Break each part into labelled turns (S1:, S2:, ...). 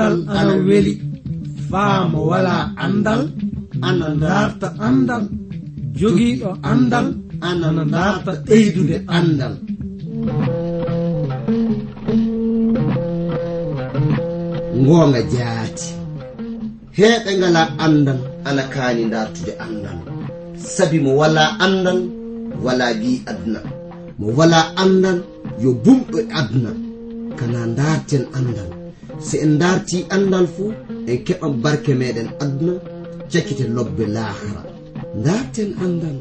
S1: andal ana weli. Faamo wala andal ana darta andal. Jogiiɗo andal ana darta ɓeydude andal.
S2: Ngoonga jaati. Heeɓe ngala andal ana kaani dartude andal. Sabi mo wala andal wala gi aduna. Mo wala andal yo bumɗo aduna. Kana darten andal. si en darti andal fuu en keɓan barke meɗen aduna cakkite lobbe lahara darten andal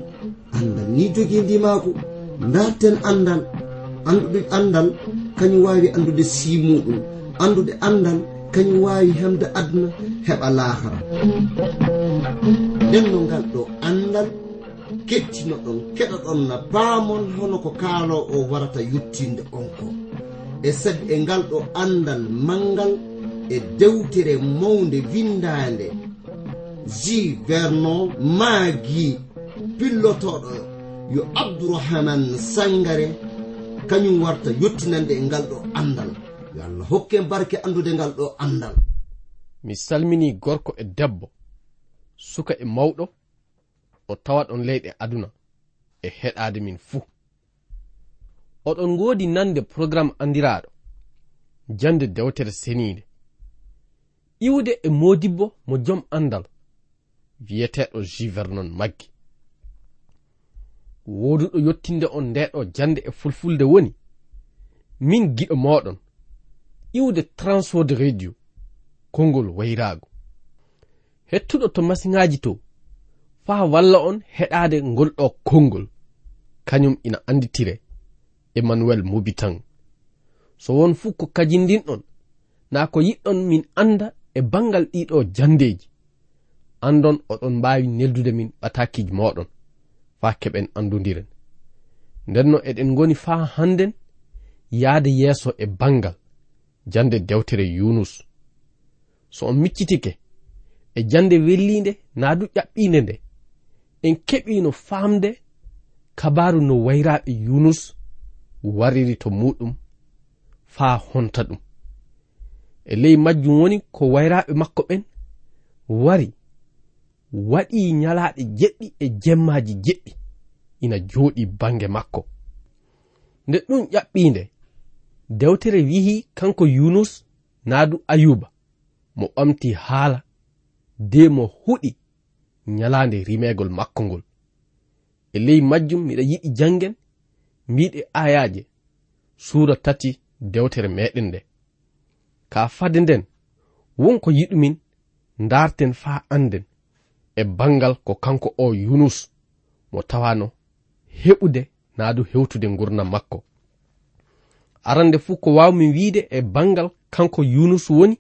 S2: andal ni jogii ndimako darten andal anduɗe andal kañum wawi andude simuɗum. Andude andal kañum wawi hemde aduna heɓa lahara nden no ngal ɗo andal kettino kettinoɗon keɗoɗon na paamon hono ko kaalo o warata yuttinde on ko. e sabi e ngal ɗo andal mangal e dewtere mawde windande ji vernon maagi pillotoɗo yo abdourahaman sangare kañum warta yottinande e ngal ɗo andal yo allah hokke barke andude ngal ɗo andal
S3: mi salmini gorko e debbo suka e mawɗo o tawa ɗon leyɗe aduna e heɗade min fuu. oɗon ngoodi nande programme andiraɗo jande dewtere seniinde iwde e modibbo mo jom andal wiyeteɗo jivernon maggi. Woduɗo yottinde on ndeɗo jande e fulfulde woni min giɗo moɗon iwde transwode radio konngol wayraago. Hettuɗo to masiŋaji to faa walla on heɗaade ngol ɗo konngol kañum ina annditire. emmanuel mobitan so won fuu ko kajindinɗon na ko yiɗɗon min anda e bangal ɗiɗo jandeji andon oɗon mbawi neldude min ɓatakiji moɗon faa keɓen andudiren ndenno eɗen goni faa hannden yahde yeeso e bangal jande dewtere yunus so on miccitike e jande wellinde naa du ƴaɓɓinde nde en keɓino famde kabaru no wayraɓe yunus wariri to muɗum faa honta ɗum. E ley majjum woni ko wayraaɓe makko ɓen wari waɗi nyalaaɗe jeɗɗi e jemmaaji jeɗɗi ina jooɗi bange makko. Nde ɗum ƴaɓɓiinde dewtere wihi kanko yunus naadu ayuba mo ɓamti haala de mo huɗi nyalaande rimeegol makko ngol e ley majjum miɗa yiɗi janngen mbiɗe ayaje suura tati dewtere meɗen nde. Ka fade nden wonko yiɗumin darten faa anden e bangal ko kanko o yunus mo tawano heɓude naa du hewtude gurdam makko. Arande fuu ko wawmin wiide e bangal kanko yunus woni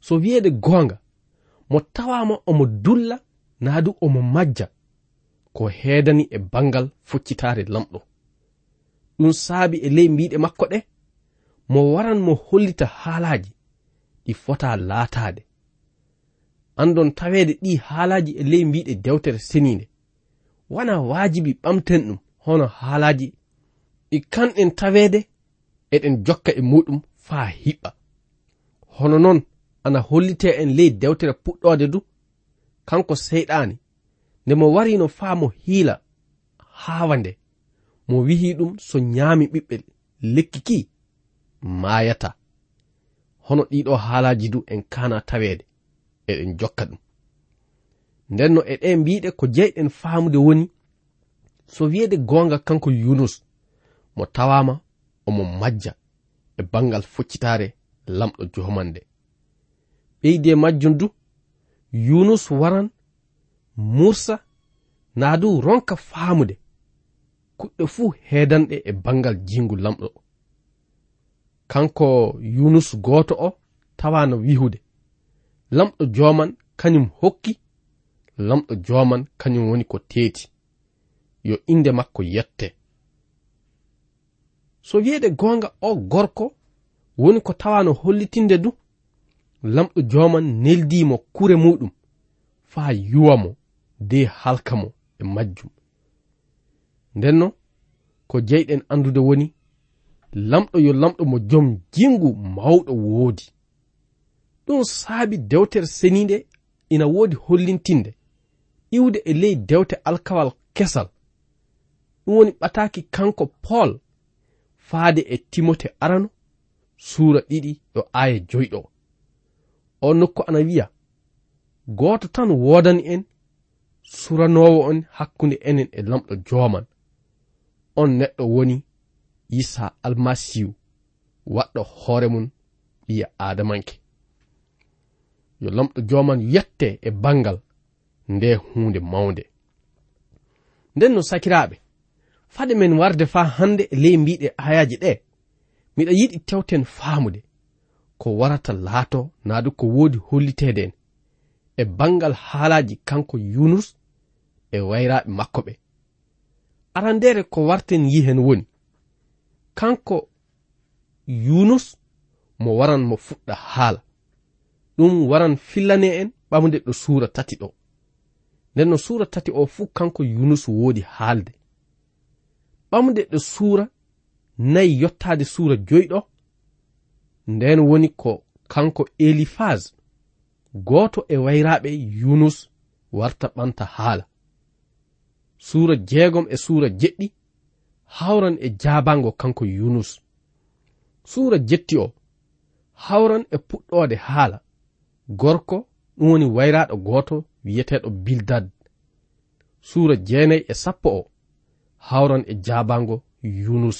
S3: so wiyeede goonga mo tawama omo dulla naa du omo majja ko heedani e bangal foccitaare lamɗo. ɗum saabi e ley mbiɗe makko ɗe mo waran mo hollita haalaji ɗi fota laataade. Andon taweede ɗi haalaji e ley mbiɗe dewtere seniinde. Wana waajibi ɓamten ɗum hono haalaji ɗi kanɗen taweede eɗen jokka e muɗum faa hiɓɓa. Hono noon ana hollite en ley dewtere puɗɗode du kanko seyɗani nde mo warino faa mo hiila haawa nde. mo wihi ɗum so nyaami ɓiɓɓe lekki ki maayata. Hono ɗiɗo haalaji du en kana taweede eɗen jokka ɗum. Ndenno e ɗe mbiɗe ko jeyɗen faamude woni so wiyeede goonga kanko yunus mo tawama omo majja e bangal foccitare lamɗo jomande ɓeydi e majjum du yunus waran mursa naa du ronka faamude. kuɗɗe fuu heedanɗe e bangal jingu lamɗo. Kanko yunus gooto o tawano wihude lamɗo joman kañum hokki lamɗo joman kañum woni ko teeti. Yo inde makko yette. So wiyeede goonga o gorko woni ko tawano hollitinde du lamɗo joman neldimo kure muɗum faa yuwamo de halkamo e majjum. ndenno ko jeyɗen andude woni lamɗo yo lamɗo mo jom jingu mawɗo woodi. Ɗum saabi dewtere seninde ina woodi hollintinde iwde e ley dewte alkawal kesal. Ɗum woni ɓataki kanko paul faade e timote arano suura ɗiɗi ɗo aaya joyɗo. O nokku ana wiya gooto tan woodani en suranowo on hakkunde enen e lamɗo jooman. on neɗɗo woni isa almasihu waɗɗo hoore mum ɓiya adamanke yo lamɗo joman yette e bangal nde hunde mawnde. Nden no sakiraɓe fade men warde fa hande e ley mbiɗe ayaji ɗe miɗa yiɗi tewten faamude ko warata laato naadu ko woodi hollitede en e bangal haalaji kanko yunus e wayraɓe makko ɓe. arandere ko warten yihen woni. Kanko yunus mo waran mo fuɗɗa haala. Ɗum waran fillane en ɓamde ɗo suura tati ɗo. Nden no suura tati o fuu kanko yunus woodi haalde. Ɓamde ɗo suura nayi yottaade suura joyɗo nden woni ko kanko elifaz gooto e wayraaɓe yunus warta ɓanta haala. suura jeegom e suura jeɗɗi hawran e jaabango kanko yunus. Suura jetti o hawran e puɗɗode haala. Gorko ɗum woni wayraɗo gooto wiyeteɗo bildad. Suura jeenayi e sappo o hawran e jaabango yunus.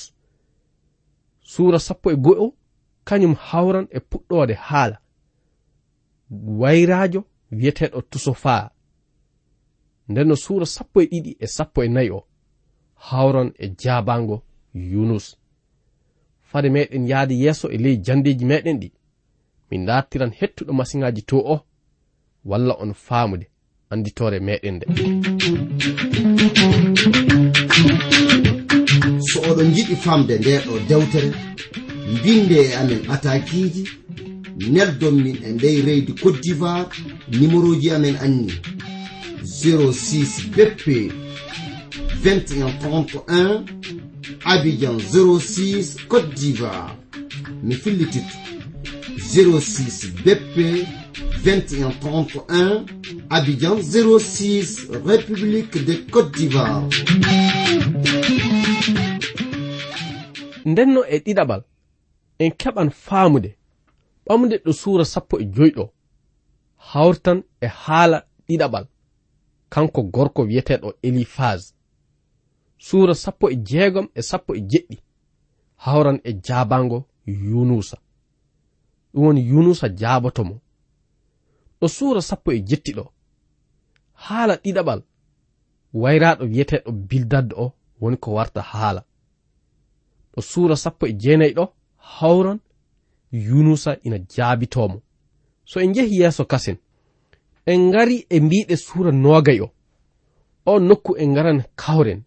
S3: Suura sappo e go'o kañum hawran e puɗɗode haala. Wayrajo wiyeteɗo tusofa nden no suura sappo e ɗiɗi e sappo e nayi o hawron e jabango yunus. Fade meɗen yahde yeeso e ley jandeji meɗen ɗi. Min dartiran hettuɗo masiŋaji to o walla on faamude anditore meɗen nde.
S2: So oɗon jiɗi famde ndeɗo dewtere mbinde e amen atakiji neldon min e ndey reydi cote d'ivoire numéro ji amen anni 06 bp 2131 abidjan 06 côte d'ivoire. Mi fillititto 06 bp 2131 abidjan 06 république de côte d'ivoire.
S3: Ndenno e ɗiɗaɓal en keɓan faamude ɓamde e kanko gorko wiyeteɗo elifaz. Suura sappo e jeegom e sappo e jeɗɗi. Hawran e jaabango yunusa. Ɗum woni yunusa jaabotomo. Ɗo suura sappo e jettiɗo. Haala ɗiɗaɓal. Wayraɗo wiyeteɗo bildaddo o woni ko warta haala. Ɗo suura sappo e jeenayi ɗo hawran yunusa ina jaabitomo so en jehi yeeso kasen. en ngari e mbiɗe suura nogay o on nokku en ngaran kawren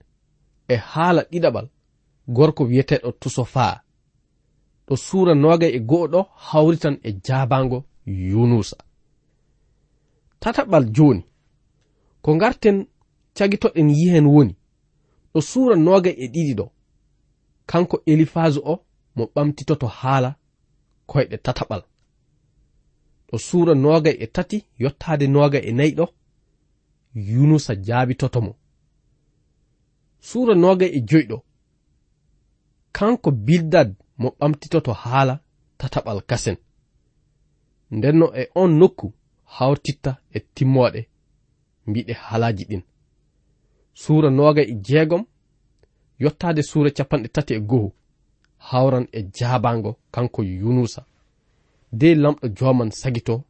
S3: e haala ɗiɗaɓal gorko wiyeteɗo tusofa ɗo suura nogay e go'o ɗo hawritan e jabango yunusa. Tataɓal joni ko ngarten cagitoɗen yihen woni ɗo suura nogay e ɗiɗi ɗo. Kanko elifazu o mo ɓamtitoto haala koyɗe tataɓal. ɗo suura noogay e tati yottaade noogay e nayi ɗo yunusa jaabitoto mo. Suura noogay e joyi ɗo kanko bildad mo ɓamtitoto haala tataɓal kasen. Ndenno e on nokku hawtitta e timmoɗe mbiɗe halaji ɗin. Suura noogay e jeegom yottaade suura capanɗe tati e goho hawran e jaabango kanko yunusa. de lamɗo joman sagito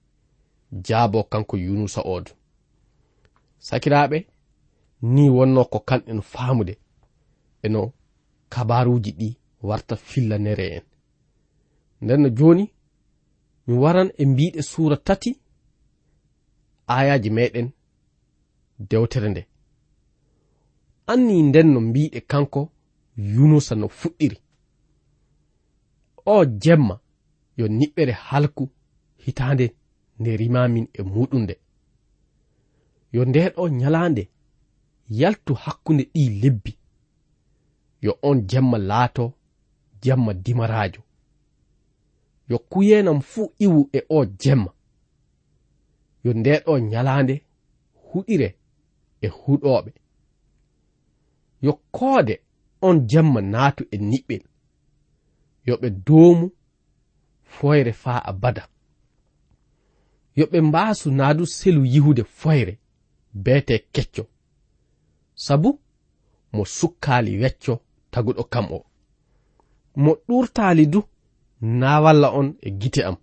S3: jaabo kanko yunusa oodo sakiraaɓe ni wonno ko kanɗen faamude eno kabaruuji ɗi warta fillanere en. Nden no jooni mi waran e mbiɗe suura tati ayaji meɗen dewtere nde. Anni nden no mbiɗe kanko yunusa no fuɗɗiri. O jemma yo niɓɓere halku hitande nde rimamin e muɗum nde yo ndeɗo nyalande yaltu hakkunde ɗi lebbi yo on jemma laato jemma dimarajo. Yo kuyenam fuu iwu e o jemma yo ndeɗo nyalande huɗire e huɗoɓe. Yo koode on jemma naatu e niɓɓel. Yo ɓe doomu foyre faa abada. Yo ɓe mbaasu naadu selu yihude foyre beete kecco. Sabu mo sukkaali wecco taguɗo kam o. Mo ɗurtaali du naa walla on e gite am.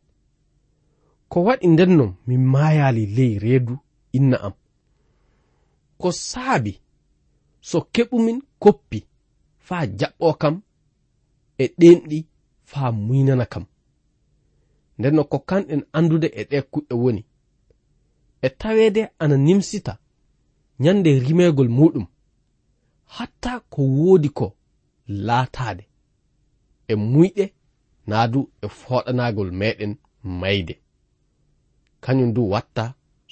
S3: Ko waɗi ndennon mi maayaali ley reedu inna am. Ko saabi so keɓumin koppi faa jaɓɓo kam e ɗenɗi faa muynana kam. ndenno ko kanɗen andude e ɗe kuɗɗe woni. E taweede ana nimsita ñande rimegol muɗum hatta ko woodi ko laataade e muyɗe naadu e fooɗanaagol meɗen mayde. Kañum du watta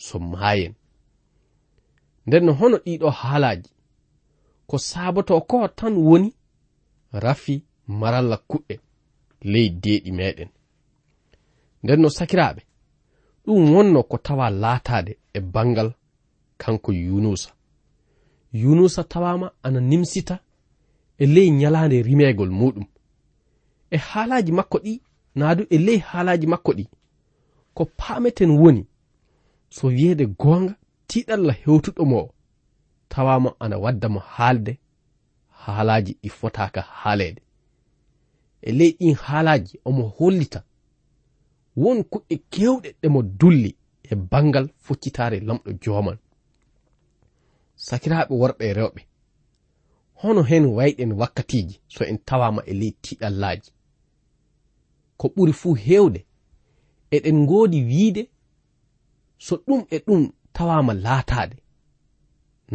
S3: so maayen. Nden no hono ɗiɗo haalaji ko saaboto ko tan woni rafi maralla kuɗɗe ley deeɗi meɗen nden no sakiraaɓe. Ɗum wonno ko tawa laataade e bangal kanko yunusa. Yunusa tawama ana nimsita e ley ñalaande rimeegol muɗum. E haalaaji makko ɗi naadu e ley haalaaji makko ɗi ko paameten woni so wiyeede goonga tiiɗalla hewtuɗo mo tawama ana wadda mo haalde haalaaji ɗi fotaaka haaleede. E ley ɗin haalaaji omo hollita won kuɗɗe kewɗe ɗe mo dulli e bangal foccitare lamɗo joman sakiraɓe worɓe e rewɓe hono hen wayɗen wakkatiji so en tawama e ley tiɗallaji ko ɓuri fuu hewde eɗen ngoodi wiide so ɗum e ɗum tawama laataade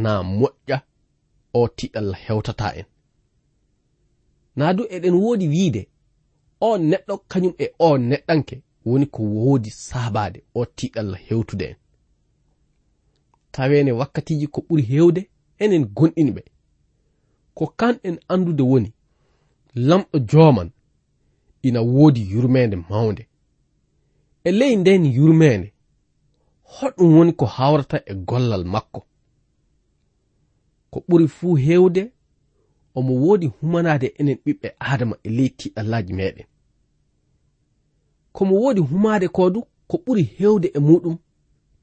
S3: na moƴƴa o tiɗal hewtata en. Na du eɗen woodi wiide o neɗɗo kañum e o neɗɗanke woni ko woodi saabaade o tiiɗalla hewtude en. Taweene wakkatiji ko ɓuri heewde enen gonɗinɓe ko kanɗen anndude woni lamɗo jooman ina woodi yurmeende mawnde. E ley nden yurmeende hoɗum woni ko hawrata e gollal makko. Ko ɓuri fuu heewde omo woodi humanaade enen ɓiɓɓe adama e ley tiɗallaji meɗen komo woodi humaade ko du ko ɓuri heewde e muɗum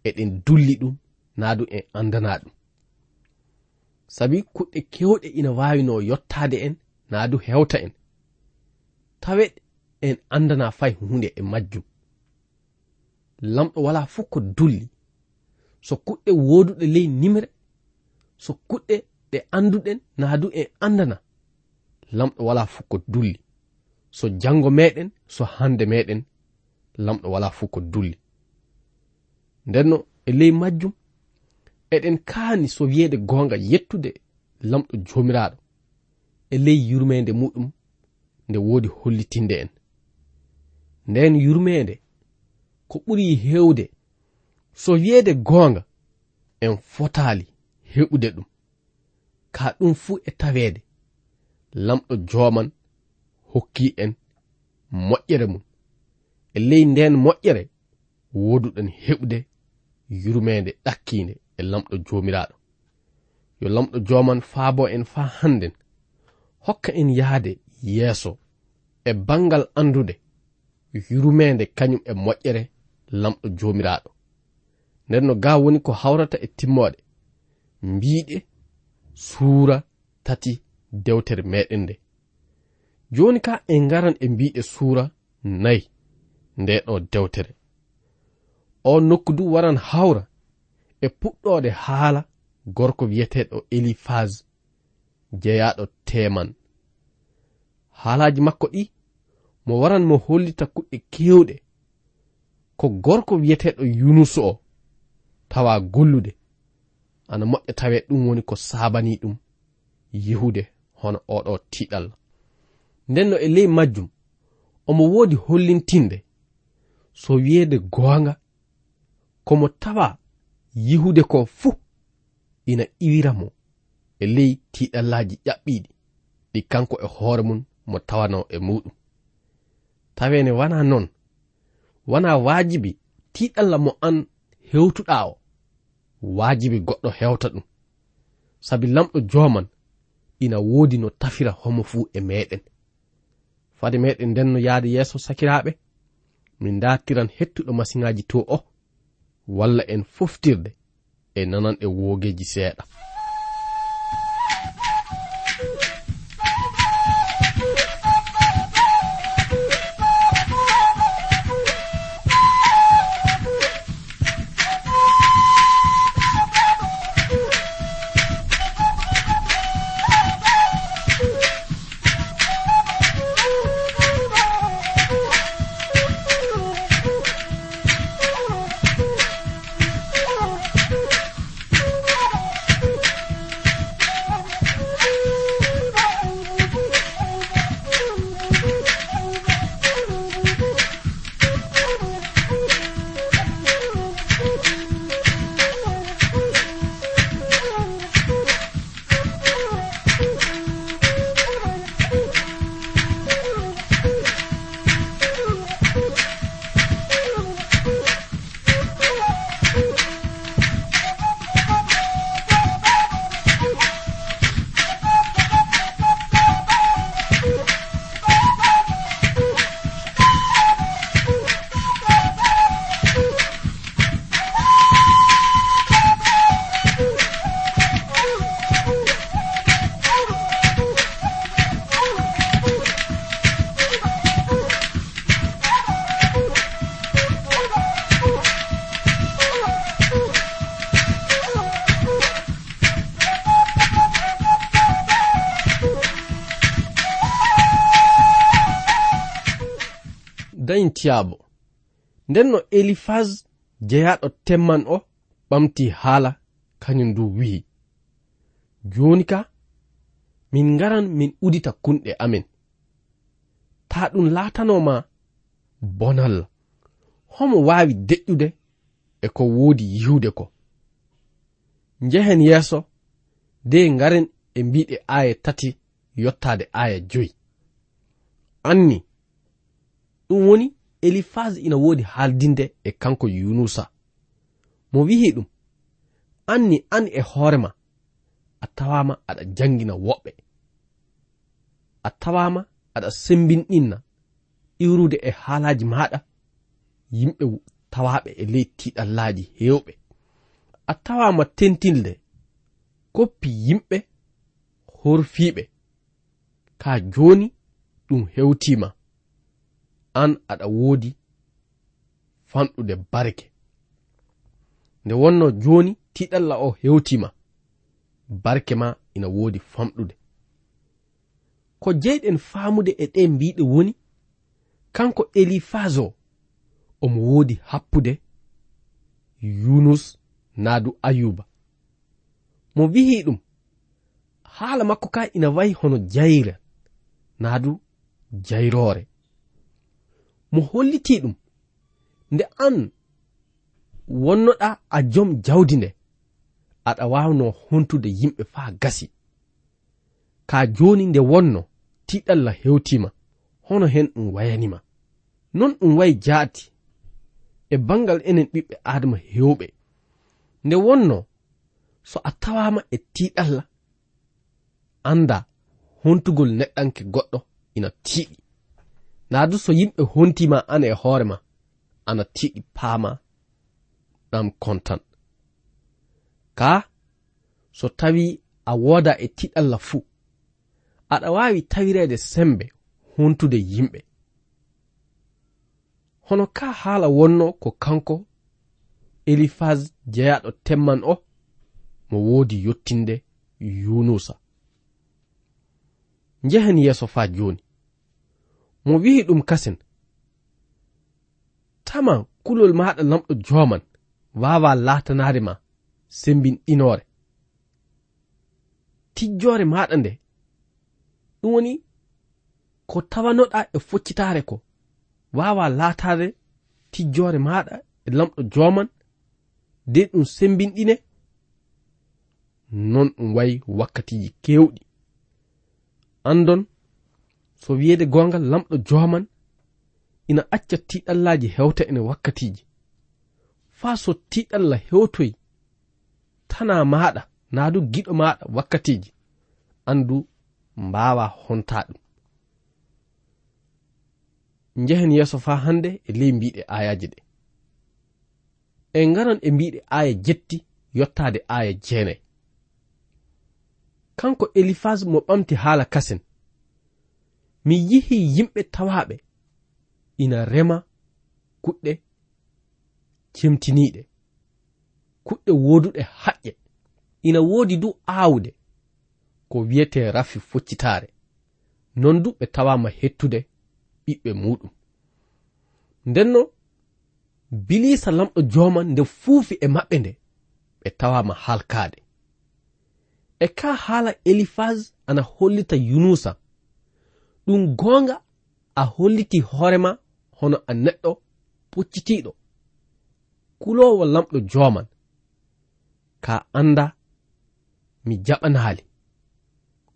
S3: eɗen dulli ɗum naa du en anndana ɗum. Sabi kuɗɗe kewɗe ina waawino yottaade en naa du heewta en. Tawe en anndana fay hunde e majjum. Lamɗo wala fof ko dulli. So kuɗɗe wooduɗe ley nimre so kuɗɗe ɗe annduɗen naa du en anndana lamɗo wala fof ko dulli. So janngo meɗen so hannde meɗen lamɗo wala fuu ko dulli. Ndenno e ley majjum eɗen kaani so wiyeede goonga yettude lamɗo joomiraaɗo e ley yurmeende muɗum nde woodi hollitinde en. Nden yurmeende ko ɓuri heewde so wiyeede goonga en fotaali heɓude ɗum ka ɗum fuu e taweede lamɗo jooman hokkii en moƴƴere mum. e ley nden moƴƴere woduɗen heɓde yurmede ɗakkinde e lamɗo jomiraɗo. Yo lamɗo joman faabo en fa hannden hokka en yahde yeeso e bangal andude yurmede kañum e moƴƴere lamɗo jomiraɗo. Nden no ga woni ko hawrata e timmoɗe mbiɗe suura tati dewtere meɗen nde. Joni ka en garan e mbiɗe suura nayi. nde ɗo dewtere. O nokku du waran hawra e puɗɗode haala gorko wiyeteɗo elifaz jeyaɗo teman haalaji makko ɗi mo waran mo hollita kuɗɗe kewɗe ko gorko wiyeteɗo yunusu o tawa gollude. Ana moƴƴa tawe ɗum woni ko sabani ɗum yihude hono oɗo tiɗal. Nden no e ley majjum omo woodi hollintinde so wiyeede goonga komo tawa yihude ko fuu ina iwira mo e ley tiiɗallaji ƴaɓɓiɗi ɗi kanko e hoore mum mo tawano e muɗum tawene wana noon wana waajibi tiiɗalla mo an hewtuɗa o waajibi goɗɗo hewta ɗum. Sabi lamɗo joman ina woodi no tafira homo fuu e meɗen fade meɗen ndenno yahde yeeso sakiraaɓe min dattiran hettuɗo masiŋaji to o walla en foftirde e nanan e wogeji seeɗa. yaabo nden no elifas jeyaɗo temman o ɓamti haala kañum du wi'i. Joni ka min ngaran min udita kunɗe amen. Ta ɗum latanoma bonal. Homo wawi deƴƴude e ko woodi yihude ko. Njehen yeeso de ngaren e mbiɗe aya tati yottade aya joyi. Anni ɗum woni elifas ina woodi haaldinde e kanko yunusa. Mo wihi ɗum anni an e hoorema a tawama aɗa jangina woɓɓe. A tawama aɗa sembinɗinna iwrude e haalaji maɗa yimɓe tawaɓe e ley tiɗallaji hewɓe a tawama tentilde koppi yimɓe horfiɓe ka joni ɗum hewtima an aɗa woodi fanɗude barke. Nde wonno jooni tiɗalla o hewtima barke ma ina woodi famɗude. Ko jeyɗen faamude e ɗe mbiɗe woni kanko elifas o omo woodi happude yunus naadu ayuba. Mo wihi ɗum haala makko ka ina wayi hono jayrel naadu jayroore. mo holliti ɗum. Nde an wonnoɗa a jom jawdi nde aɗa wawno hontude yimɓe faa gasi. Ka joni nde wonno tiɗalla hewtima hono hen ɗum wayanima. Non ɗum wayi jaati e bangal enen ɓiɓɓe adama hewɓe nde wonno so a tawama e tiɗalla anda hontugol neɗɗanke goɗɗo ina tiiɗi. laadu so yimɓe hontima an e hoore ma ana tiɗi paama ɗam kontan. Ka so tawi a wooda e tiɗalla fuu aɗa waawi tawireede sembe hontude yimɓe. Hono ka haala wonno ko kanko elifas jeyaɗo temman o mo woodi yottinde yunusa. Njehen yeeso faa jooni. mo wihi ɗum kasen. Tama kulol maɗa lamɗo joman wawa latanade ma sembinɗinore tijjore maɗa nde ɗum woni ko tawanoɗa e foccitare ko wawa latade tijjore maɗa e lamɗo joman de ɗum sembinɗine non ɗum wayi wakkatiji kewɗi. Andon so wiyeede goongal lamɗo joman ina acca tiɗallaji hewta ene wakkatiji faa so tiɗalla hewtoyi tana maɗa naa du giɗo maɗa wakkatiji andu mbawa honta ɗum. Njehen yeeso faa hande e ley mbiɗe ayaji ɗe. En ngaran e mbiɗe aya jetti yottade aya jeenayi kanko elifas mo ɓamti haala kasen. mi yihi yimɓe tawaɓe ina rema kuɗɗe cemtiniɗe kuɗɗe woduɗe haƴƴe. Ina woodi du aawde ko wiyete rafi foccitare non du ɓe tawama hettude ɓiɓɓe muɗum ndenno bilisa lamɗo joman nde fuufi e maɓɓe nde ɓe tawama halkade e ka haala elifas ana hollita yunusa ɗum gonga a holliti hoorema hono a neɗɗo puccitiiɗo. Kulowo lamɗo joman ka anda mi jaɓanali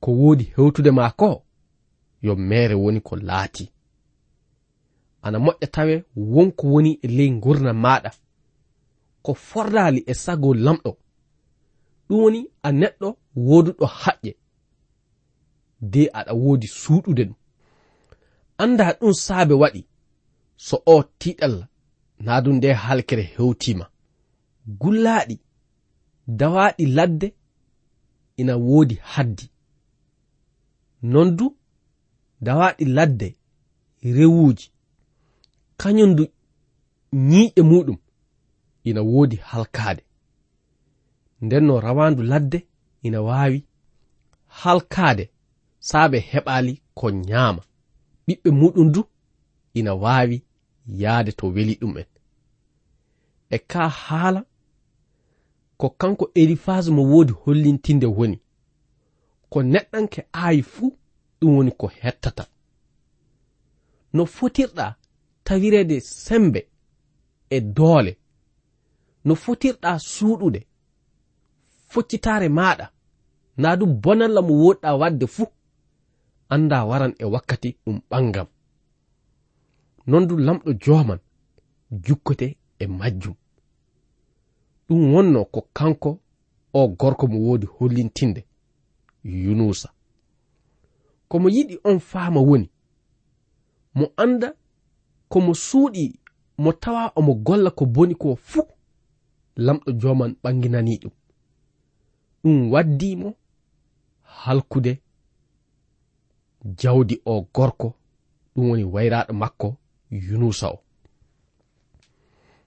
S3: ko woodi hewtude ma ko yo mere woni ko laati. Ana moƴƴa tawe wonko woni e ley gurna maɗa ko fordali e sago lamɗo. Ɗum woni a neɗɗo woduɗo haƴƴe. de aɗa woodi suuɗude ɗum. Anda ɗum saabe waɗi so o tiɗal naa ɗum nde halkere hewtima gullaaɗi dawaɗi ladde ina woodi haddi. Non du dawaɗi ladde rewuji kañum du ñiiƴe muɗum ina woodi halkaade nden no rawandu ladde ina waawi halkaade saa ɓe heɓaali ko nyaama. Ɓiɓɓe muɗum du ina waawi yahde to weli ɗum'en e ka haala ko kanko elifas mo woodi hollintinde woni ko neɗɗanke aayi fuu ɗum woni ko hettata. No fotirɗa tawireede sembe e doole no fotirɗa suuɗude foccitaare maaɗa naa ɗum bonalla mo woɗɗa waɗde fuu. anda waran e wakkati ɗum ɓangam non du lamɗo joman jukkote e majjum. Ɗum wonno ko kanko o gorko mo wodi hollintinde yunusa. Komo yiɗi on faama woni mo anda komo suuɗi mo tawa omo golla ko boni ko fuu lamɗo joman ɓanginani ɗum. Ɗum waddimo halkude jawdi o gorko ɗum woni wayraɗo makko yunusa o.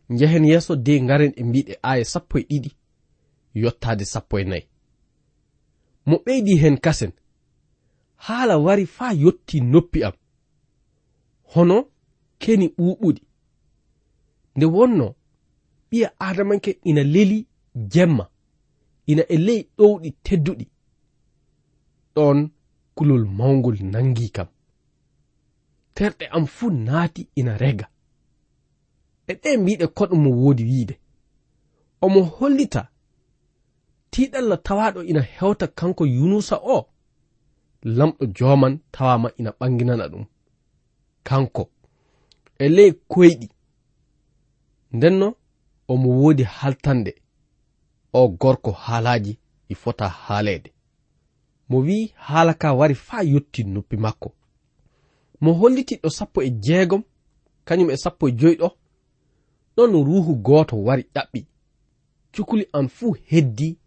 S3: Njehen yeeso de ngaren e mbiɗe aya sappo e ɗiɗi yottaade sappo e nayi. Mo ɓeydi hen kasen haala wari faa yotti noppi am. Hono keni ɓuuɓuɗi. Nde wonno ɓiya adamanke ina leli jemma ina e ley ɗowɗi tedduɗi. Ɗon kulol mawgol nangi kam. Terɗe am fuu naati ina rega. E ɗe mbiɗe koɗo mo woodi wiide. Omo hollita tiɗalla tawaɗo ina hewta kanko yunusa o? Lamɗo joman tawama ina ɓanginana ɗum. Kanko e ley koyɗi. Ndenno omo woodi haltande. O gorko haalaji ɗi fota haalede mo wi'i haala ka wari faa yotti noppi makko. Mo hollitiɗɗo sappo e jeegom kañum e sappo e joyi ɗo ɗon ruuhu gooto wari ƴaɓɓi cukuli an fuu heddi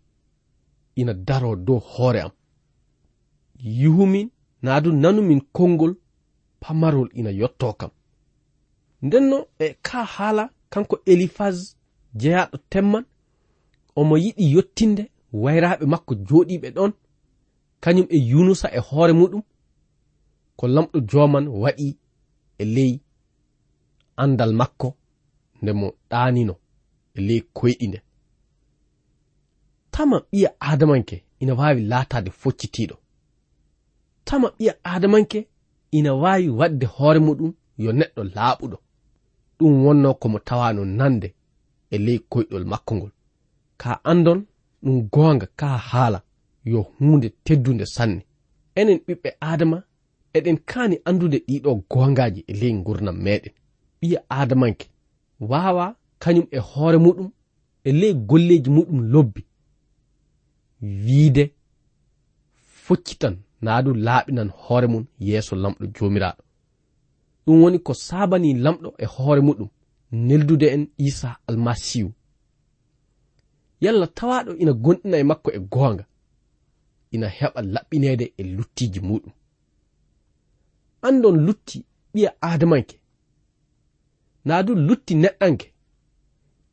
S3: ina daro dow hoore am. Yuhumin naa du nanumin konngol pamarol ina yotto kam. Ndenno e ka haala kanko elifas jeyaɗo temman omo yiɗi yottinde wayraaɓe makko jooɗiiɓe ɗon kañum e yunusa e hoore muɗum ko lamɗo joman waɗi e ley andal makko nde mo ɗanino e ley koyɗi nde tama ɓiya adamanke ina wawi latade foccitiɗo tama ɓiya adamanke ina wawi wadde hoore muɗum yo neɗɗo laaɓuɗo. Ɗum wonno komo tawano nande e ley koyɗol makko ngol. Ka andon ɗum gonga ka haala. yo hunde teddunde sanne. Enen ɓiɓɓe adama eɗen kaani andude ɗiɗo gongaji e ley gurdam meɗen ɓiya adamanke wawa kañum e hoore muɗum e ley golleji muɗum lobbi. Wiide foccitan naadu laaɓinan hoore mum yeeso lamɗo jomiraɗo ɗum woni ko sabani lamɗo e hoore muɗum neldude en isa almasihu yalla tawaɗo ina gonɗina e makko e goonga. ina heɓa laɓɓinede e luttiji muɗum. Andon lutti ɓiya adamanke na du lutti neɗɗanke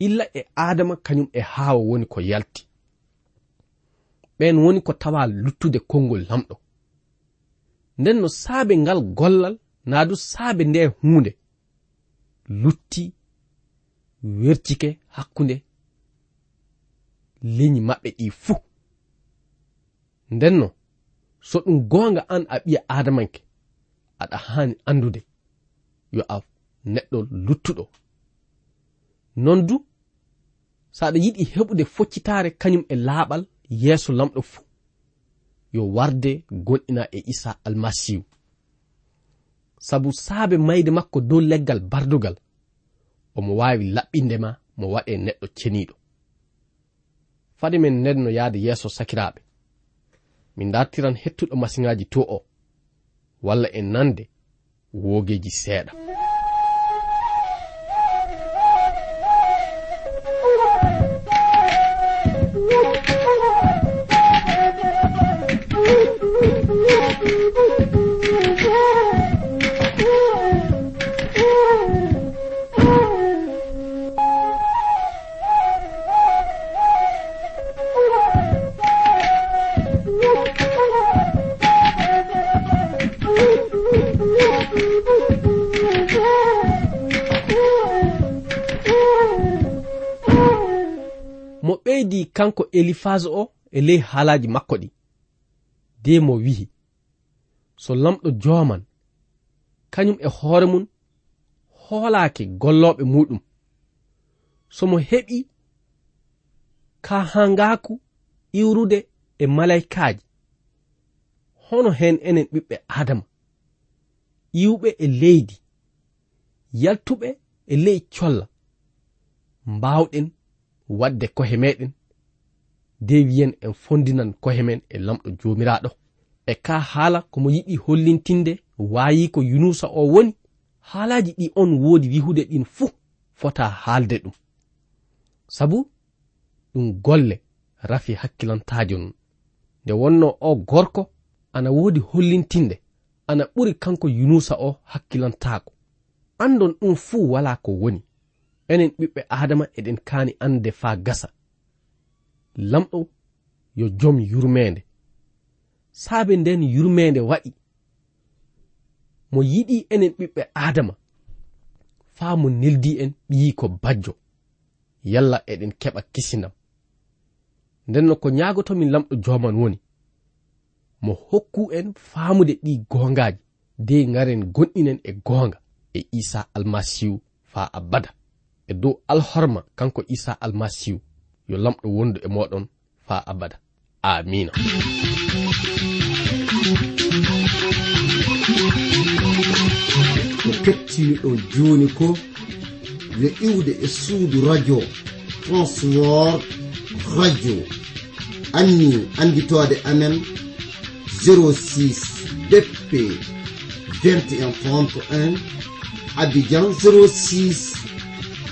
S3: illa e adama kañum e haawa woni ko yalti. Ɓen woni ko tawa luttude konngol lamɗo. Nden no saabe ngal gollal na du saabe nde hunde lutti wertike hakkunde leñi maɓɓe ɗi fuu. ndenno so ɗum goonga an a ɓiya adamanke aɗa haani andude yo a neɗɗo luttuɗo. Non du so aɗa yiɗi heɓude foccitaare kañum e laaɓal yeeso lamɗo fuu yo warde gonɗina e isa almasihu sabu saabe mayde makko dow leggal bardugal omo waawi laɓɓindema mo waɗe neɗɗo ceniiɗo. Fade men ndenno yahde yeeso sakiraaɓe. min dartiran hettuɗo masiŋaji to o walla e nande wogeji seeɗa. kanko elifas o e ley haalaji makko ɗi. De mo wi'i so lamɗo joman kañum e hoore mum hoolaake gollooɓe muɗum. Somo heɓi ka hangaku iwrude e malaikaji hono hen enen ɓiɓɓe adama. Iwɓe e leydi. Yaltuɓe e ley colla. Mbawɗen wadde kohe meɗen de wiyen en fondinan kohe men e lamɗo jomiraɗo. E ka haala komo yiɗi hollintinde wayi ko yunusa o woni haalaji ɗi on woodi wihude ɗin fuu fota haalde ɗum. Sabu ɗum golle rafi hakkilantajo nun nde wonno o gorko ana woodi hollintinde ana ɓuri kanko yunusa o hakkilantaako. Andon ɗum fuu wala ko woni. Enen ɓiɓɓe adama eɗen kaani ande faa gasa. lamɗo yo jom yurmeende. Saabe nden yurmeende waɗi. Mo yiɗi enen ɓiɓɓe adama faa mo neldi en ɓiyi ko bajjo. Yalla eɗen keɓa kisinam ndenno ko ñaagotomin lamɗo joman woni mo hokku en faamude ɗi goongaaji de ngaren gonɗinen e goonga e isa almasihu faa abada. E dow alhorma kanko isa almasihu yo lamɗo wondu e moɗon faa abada. Amina.
S2: Ko kettiniɗo joni ko yo iwde e suudu radio transword radio. Anni anditode amen 06 bp 2131 abidjan 06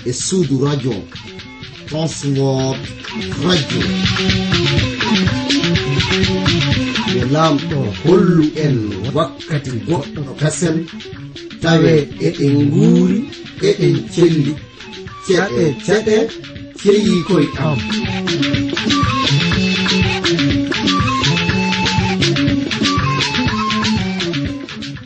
S2: e suudu radio. transport radio. Yo lamɗo hollu en wakkati goɗɗo kasen tawe eɗen nguuri eɗen celli ceɗe ceɗe ceyi koye am.